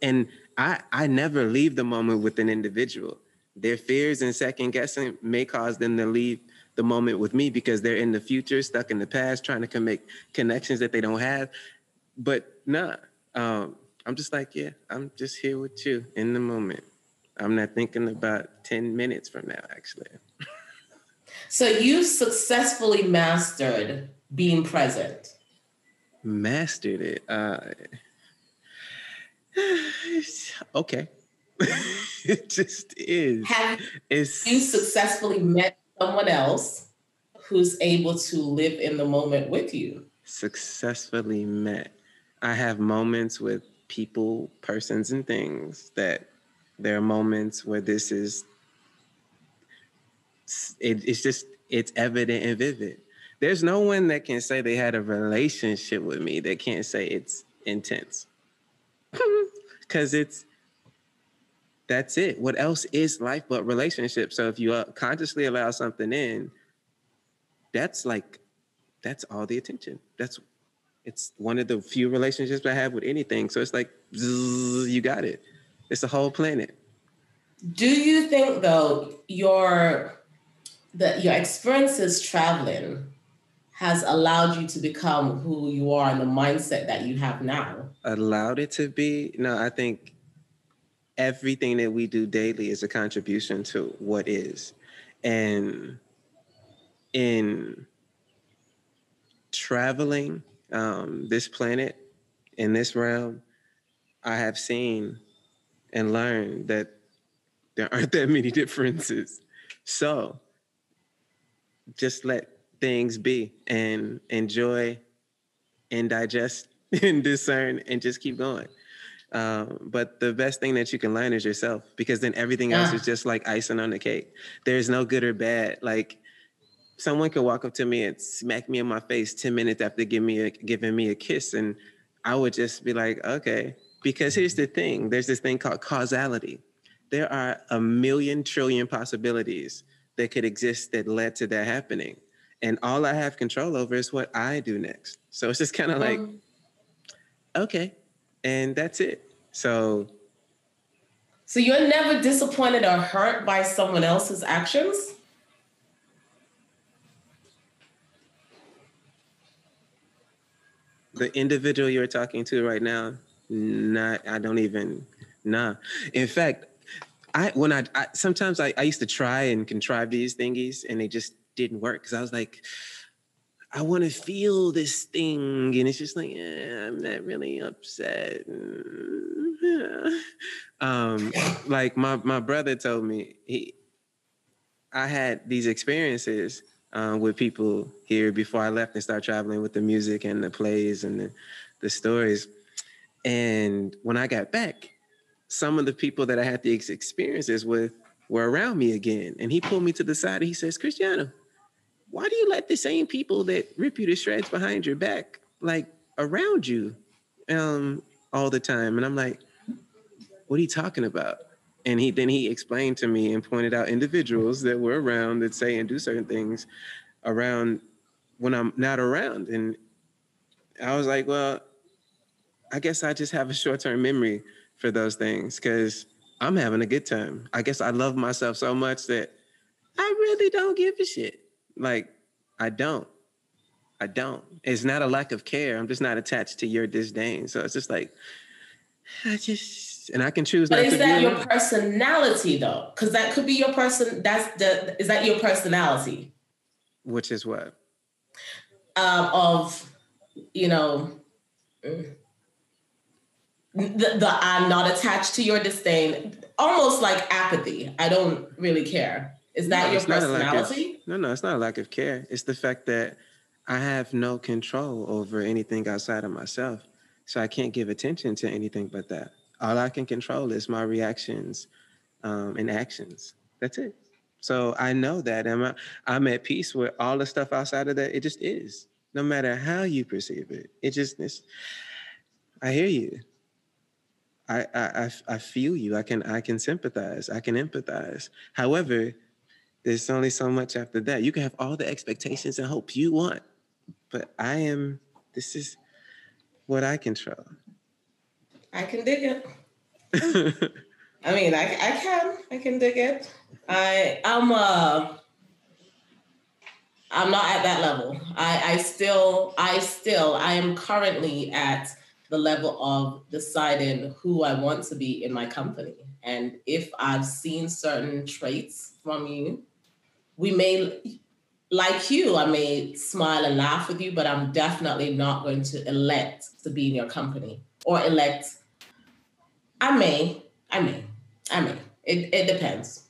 And I, I never leave the moment with an individual. Their fears and second guessing may cause them to leave the moment with me because they're in the future, stuck in the past, trying to make connections that they don't have. But nah, um, I'm just like, yeah, I'm just here with you in the moment. I'm not thinking about 10 minutes from now, actually. so you successfully mastered being present. Mastered it. Uh, okay. it just is. Have it's, you successfully met someone else who's able to live in the moment with you. Successfully met. I have moments with people, persons, and things that there are moments where this is it, it's just it's evident and vivid. There's no one that can say they had a relationship with me that can't say it's intense. Cause it's that's it. What else is life but relationships? So if you uh, consciously allow something in, that's like that's all the attention. That's it's one of the few relationships I have with anything. So it's like zzz, you got it. It's the whole planet. Do you think though your that your experiences traveling has allowed you to become who you are and the mindset that you have now? Allowed it to be? No, I think everything that we do daily is a contribution to what is. And in traveling um, this planet in this realm, I have seen and learned that there aren't that many differences. So just let things be and enjoy and digest and discern and just keep going. Um, but the best thing that you can learn is yourself because then everything yeah. else is just like icing on the cake. There's no good or bad. Like someone could walk up to me and smack me in my face 10 minutes after giving me a, giving me a kiss and I would just be like, okay. Because here's the thing there's this thing called causality. There are a million trillion possibilities that could exist that led to that happening. And all I have control over is what I do next. So it's just kind of like, um, okay. And that's it. So. So you're never disappointed or hurt by someone else's actions? the individual you're talking to right now, not I don't even nah. In fact, I when I, I sometimes I, I used to try and contrive these thingies and they just didn't work because I was like, I want to feel this thing, and it's just like, eh, I'm not really upset. um, like my my brother told me he, I had these experiences um, with people here before I left and start traveling with the music and the plays and the, the stories. And when I got back, some of the people that I had these experiences with were around me again. And he pulled me to the side and he says, Christiano, why do you let the same people that rip you to shreds behind your back, like around you um, all the time? And I'm like, what are you talking about? and he then he explained to me and pointed out individuals that were around that say and do certain things around when I'm not around. And I was like, well, I guess I just have a short-term memory for those things because I'm having a good time. I guess I love myself so much that I really don't give a shit. Like, I don't. I don't. It's not a lack of care. I'm just not attached to your disdain. So it's just like, I just and I can choose. But is that your personality though? Because that could be your person. That's the. Is that your personality? Which is what? Um, of, you know, the, the I'm not attached to your disdain. Almost like apathy. I don't really care. Is that no, your personality? Of, no, no, it's not a lack of care. It's the fact that I have no control over anything outside of myself. So I can't give attention to anything but that all I can control is my reactions um, and actions. That's it. So I know that I'm, I'm at peace with all the stuff outside of that. It just is, no matter how you perceive it. It just is. I hear you. I, I, I feel you. I can I can sympathize. I can empathize. However, there's only so much after that. You can have all the expectations and hopes you want, but I am. This is what I control. I can dig it. I mean, I, I can, I can dig it. I, I'm, uh, I'm not at that level. I, I still, I still, I am currently at the level of deciding who I want to be in my company. And if I've seen certain traits from you, we may, like you, I may smile and laugh with you, but I'm definitely not going to elect to be in your company or elect I may, I may, I may. It, it depends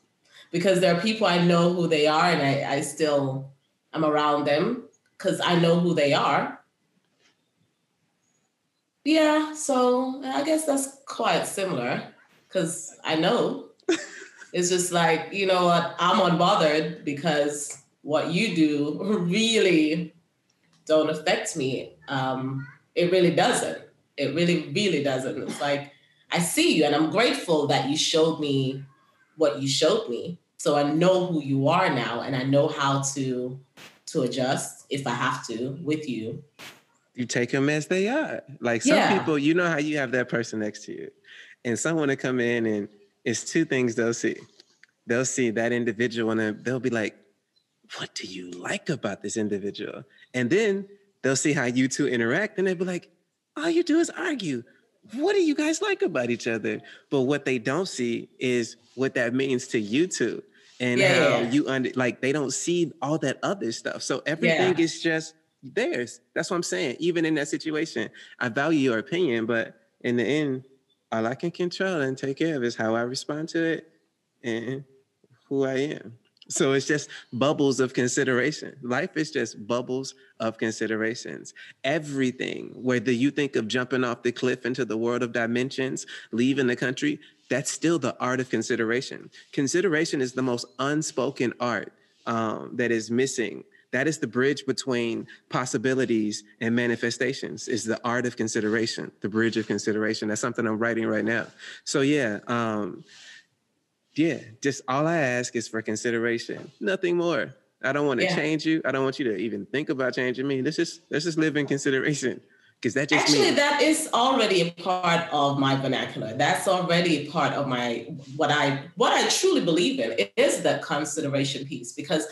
because there are people I know who they are and I, I still am around them because I know who they are. Yeah, so I guess that's quite similar because I know. It's just like, you know what, I'm unbothered because what you do really don't affect me. Um, it really doesn't. It really, really doesn't. It's like I see you and I'm grateful that you showed me what you showed me. So I know who you are now and I know how to to adjust if I have to with you. You take them as they are. Like some yeah. people, you know how you have that person next to you. And someone to come in and it's two things they'll see. They'll see that individual and they'll be like, what do you like about this individual? And then they'll see how you two interact and they'll be like, all you do is argue. What do you guys like about each other? But what they don't see is what that means to you two and yeah, how yeah. you under like they don't see all that other stuff. So everything yeah. is just theirs. That's what I'm saying. Even in that situation, I value your opinion, but in the end, all I can control and take care of is how I respond to it and who I am. So it's just bubbles of consideration. Life is just bubbles of considerations. Everything, whether you think of jumping off the cliff into the world of dimensions, leaving the country, that's still the art of consideration. Consideration is the most unspoken art um, that is missing. That is the bridge between possibilities and manifestations. Is the art of consideration, the bridge of consideration. That's something I'm writing right now. So yeah, um, yeah, just all I ask is for consideration, nothing more. I don't want to yeah. change you. I don't want you to even think about changing me. Let's just let's just live in consideration because that just actually means- that is already a part of my vernacular. That's already a part of my what I what I truly believe in. It is the consideration piece because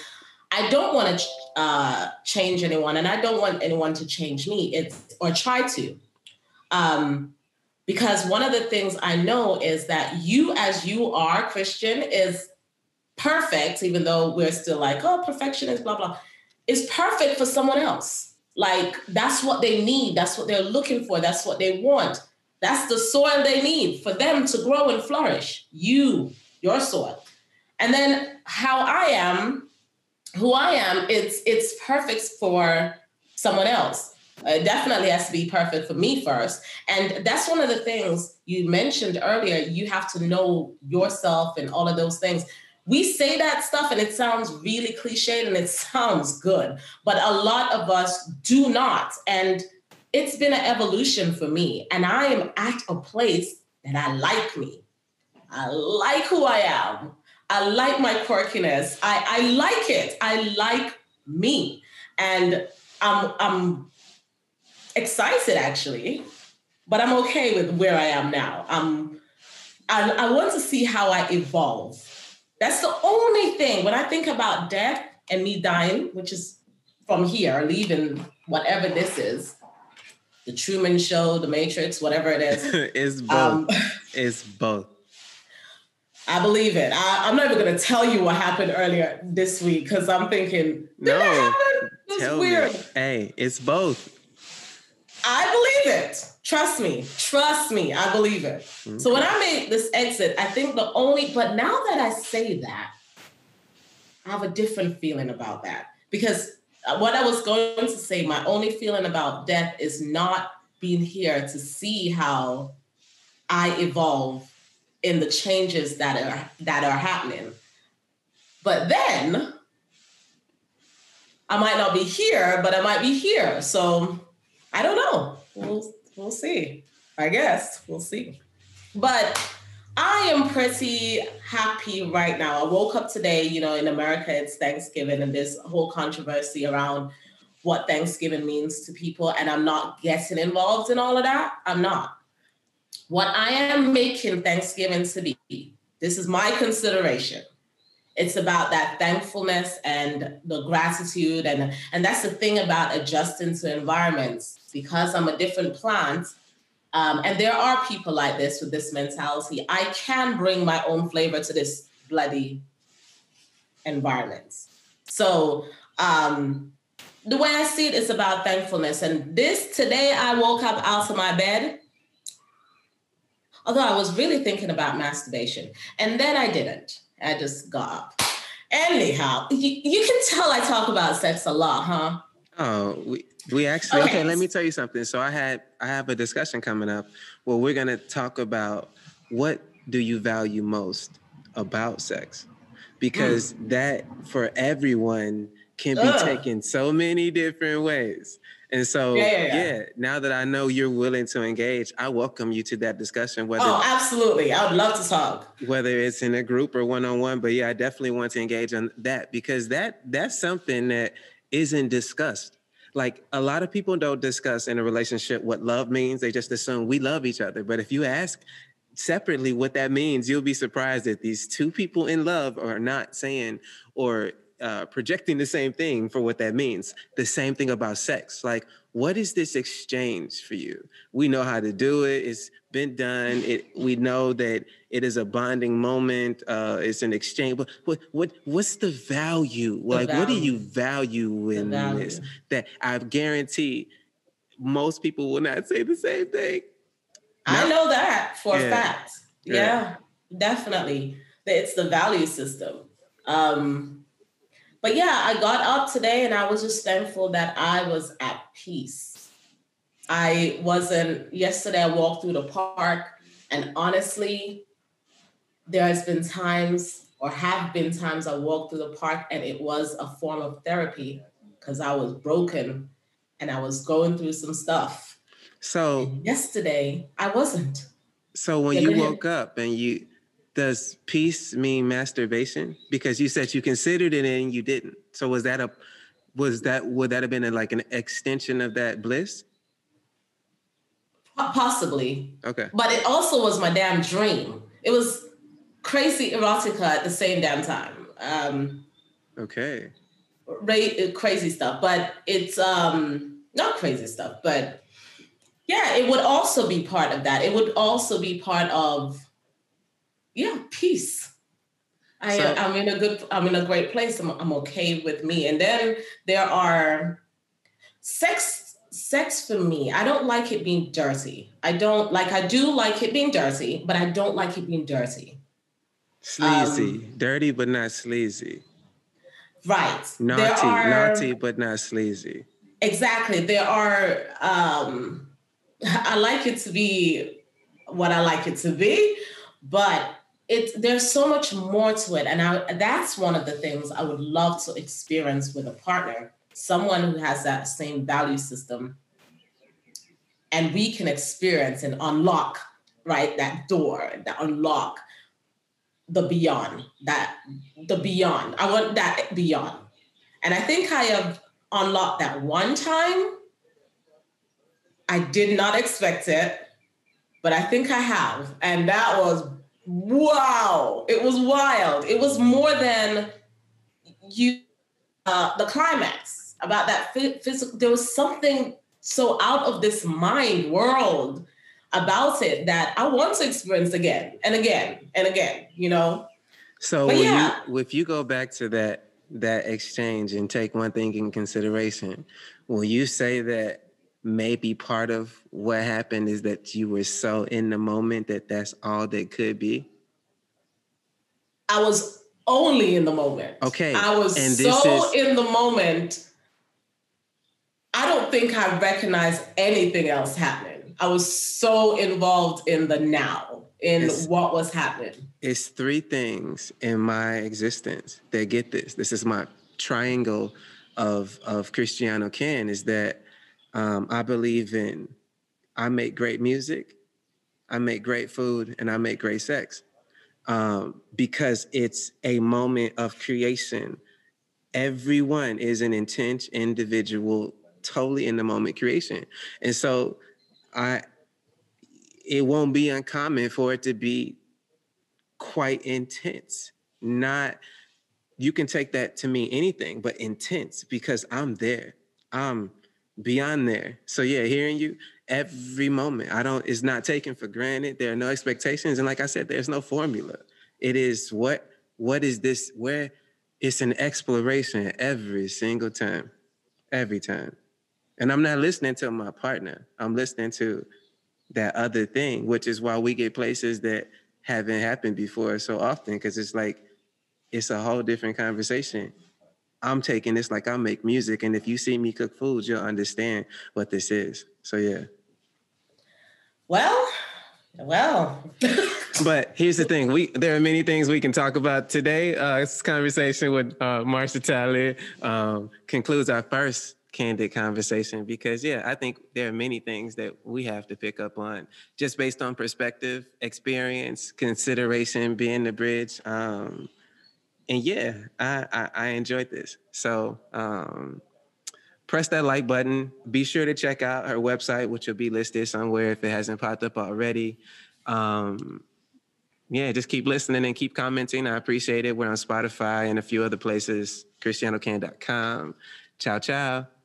I don't want to uh, change anyone, and I don't want anyone to change me. It's or try to. Um, because one of the things I know is that you, as you are Christian, is perfect, even though we're still like, oh, perfection is blah, blah, is perfect for someone else. Like that's what they need. That's what they're looking for. That's what they want. That's the soil they need for them to grow and flourish. You, your soil. And then how I am, who I am, it's it's perfect for someone else. It definitely has to be perfect for me first. And that's one of the things you mentioned earlier. You have to know yourself and all of those things. We say that stuff and it sounds really cliched and it sounds good, but a lot of us do not. And it's been an evolution for me. And I am at a place that I like me. I like who I am. I like my quirkiness. I, I like it. I like me. And I'm, I'm excited actually, but I'm okay with where I am now. Um, I, I want to see how I evolve. That's the only thing when I think about death and me dying, which is from here, leaving whatever this is, the Truman Show, the Matrix, whatever it is. it's both. Um, it's both. I believe it. I, am not even going to tell you what happened earlier this week because I'm thinking, no, tell weird. Me. Hey, it's both. I believe it. Trust me. Trust me. I believe it. Mm-hmm. So when I made this exit, I think the only, but now that I say that, I have a different feeling about that because uh, what I was going to say, my only feeling about death is not being here to see how I evolve in the changes that are that are happening. But then I might not be here, but I might be here. So I don't know. We'll we'll see. I guess we'll see. But I am pretty happy right now. I woke up today, you know, in America it's Thanksgiving and a whole controversy around what Thanksgiving means to people and I'm not getting involved in all of that. I'm not. What I am making Thanksgiving to be, this is my consideration. It's about that thankfulness and the gratitude and and that's the thing about adjusting to environments because i'm a different plant um, and there are people like this with this mentality. I can bring my own flavor to this bloody environment. So um, the way i see it is about thankfulness and this today i woke up out of my bed although i was really thinking about masturbation and then i didn't I just got up. Anyhow, you, you can tell I talk about sex a lot, huh? Oh, we we actually okay. okay. Let me tell you something. So I had I have a discussion coming up where we're gonna talk about what do you value most about sex because mm. that for everyone can be Ugh. taken so many different ways. And so, yeah, yeah, now that I know you're willing to engage, I welcome you to that discussion. Whether oh, absolutely, I would love to talk. Whether it's in a group or one on one, but yeah, I definitely want to engage on that because that that's something that isn't discussed. Like a lot of people don't discuss in a relationship what love means. They just assume we love each other. But if you ask separately what that means, you'll be surprised that these two people in love are not saying or uh, projecting the same thing for what that means. The same thing about sex. Like, what is this exchange for you? We know how to do it. It's been done. It we know that it is a bonding moment. Uh, it's an exchange. But what what what's the value? The like, value. what do you value in value. this? That I guarantee most people will not say the same thing. I know that for yeah. a fact. Yeah, yeah, definitely. It's the value system. Um, but yeah, I got up today and I was just thankful that I was at peace. I wasn't, yesterday I walked through the park and honestly, there has been times or have been times I walked through the park and it was a form of therapy because I was broken and I was going through some stuff. So and yesterday I wasn't. So when you woke up and you does peace mean masturbation? Because you said you considered it and you didn't. So was that a was that would that have been a, like an extension of that bliss? Possibly. Okay. But it also was my damn dream. It was crazy erotica at the same damn time. Um, okay. Ra- crazy stuff, but it's um not crazy stuff, but yeah, it would also be part of that. It would also be part of yeah, peace. I, so, I'm in a good, I'm in a great place. I'm, I'm okay with me. And then there are sex, sex for me. I don't like it being dirty. I don't like, I do like it being dirty, but I don't like it being dirty. Sleazy, um, dirty, but not sleazy. Right. Naughty, are, naughty, but not sleazy. Exactly. There are, um, I like it to be what I like it to be, but it's there's so much more to it. And I, that's one of the things i would love to experience with a partner someone who has that same value system. And we can experience and unlock right that door that unlock the beyond that the beyond. I want that beyond. And i think i have unlocked that one time. I did not expect it but i think i have. And that was wow, it was wild. It was more than you, uh, the climax about that physical. There was something so out of this mind world about it that I want to experience again and again and again. You know. So when yeah. you, if you go back to that that exchange and take one thing in consideration, will you say that maybe part of what happened is that you were so in the moment that that's all that could be? I was only in the moment. Okay. I was and so is... in the moment. I don't think I recognized anything else happening. I was so involved in the now, in it's, what was happening. It's three things in my existence that get this. This is my triangle of of Christiano Can is that um, I believe in I make great music, I make great food, and I make great sex. Um, because it's a moment of creation. Everyone is an intense individual, totally in the moment creation. And so I it won't be uncommon for it to be quite intense. Not you can take that to mean anything, but intense because I'm there. I'm beyond there. So yeah, hearing you every moment. I don't, it's not taken for granted. There are no expectations. And like I said, there's no formula. It is what, what is this, where it's an exploration every single time, every time. And I'm not listening to my partner. I'm listening to that other thing, which is why we get places that haven't happened before so often, because it's like, it's a whole different conversation I'm taking this like I make music, and if you see me cook food, you'll understand what this is. So yeah. Well, well. but here's the thing: we there are many things we can talk about today. Uh, this conversation with uh, Marsha Talley um, concludes our first candid conversation because yeah i think there are many things that we have to pick up on just based on perspective experience consideration being the bridge um, and yeah I, I, I enjoyed this. So um, press that like button. Be sure to check out her website which will be listed somewhere if it hasn't popped up already. Um, yeah just keep listening and keep commenting. I appreciate it. We're on spotify and a few other places christianocan.com ciao ciao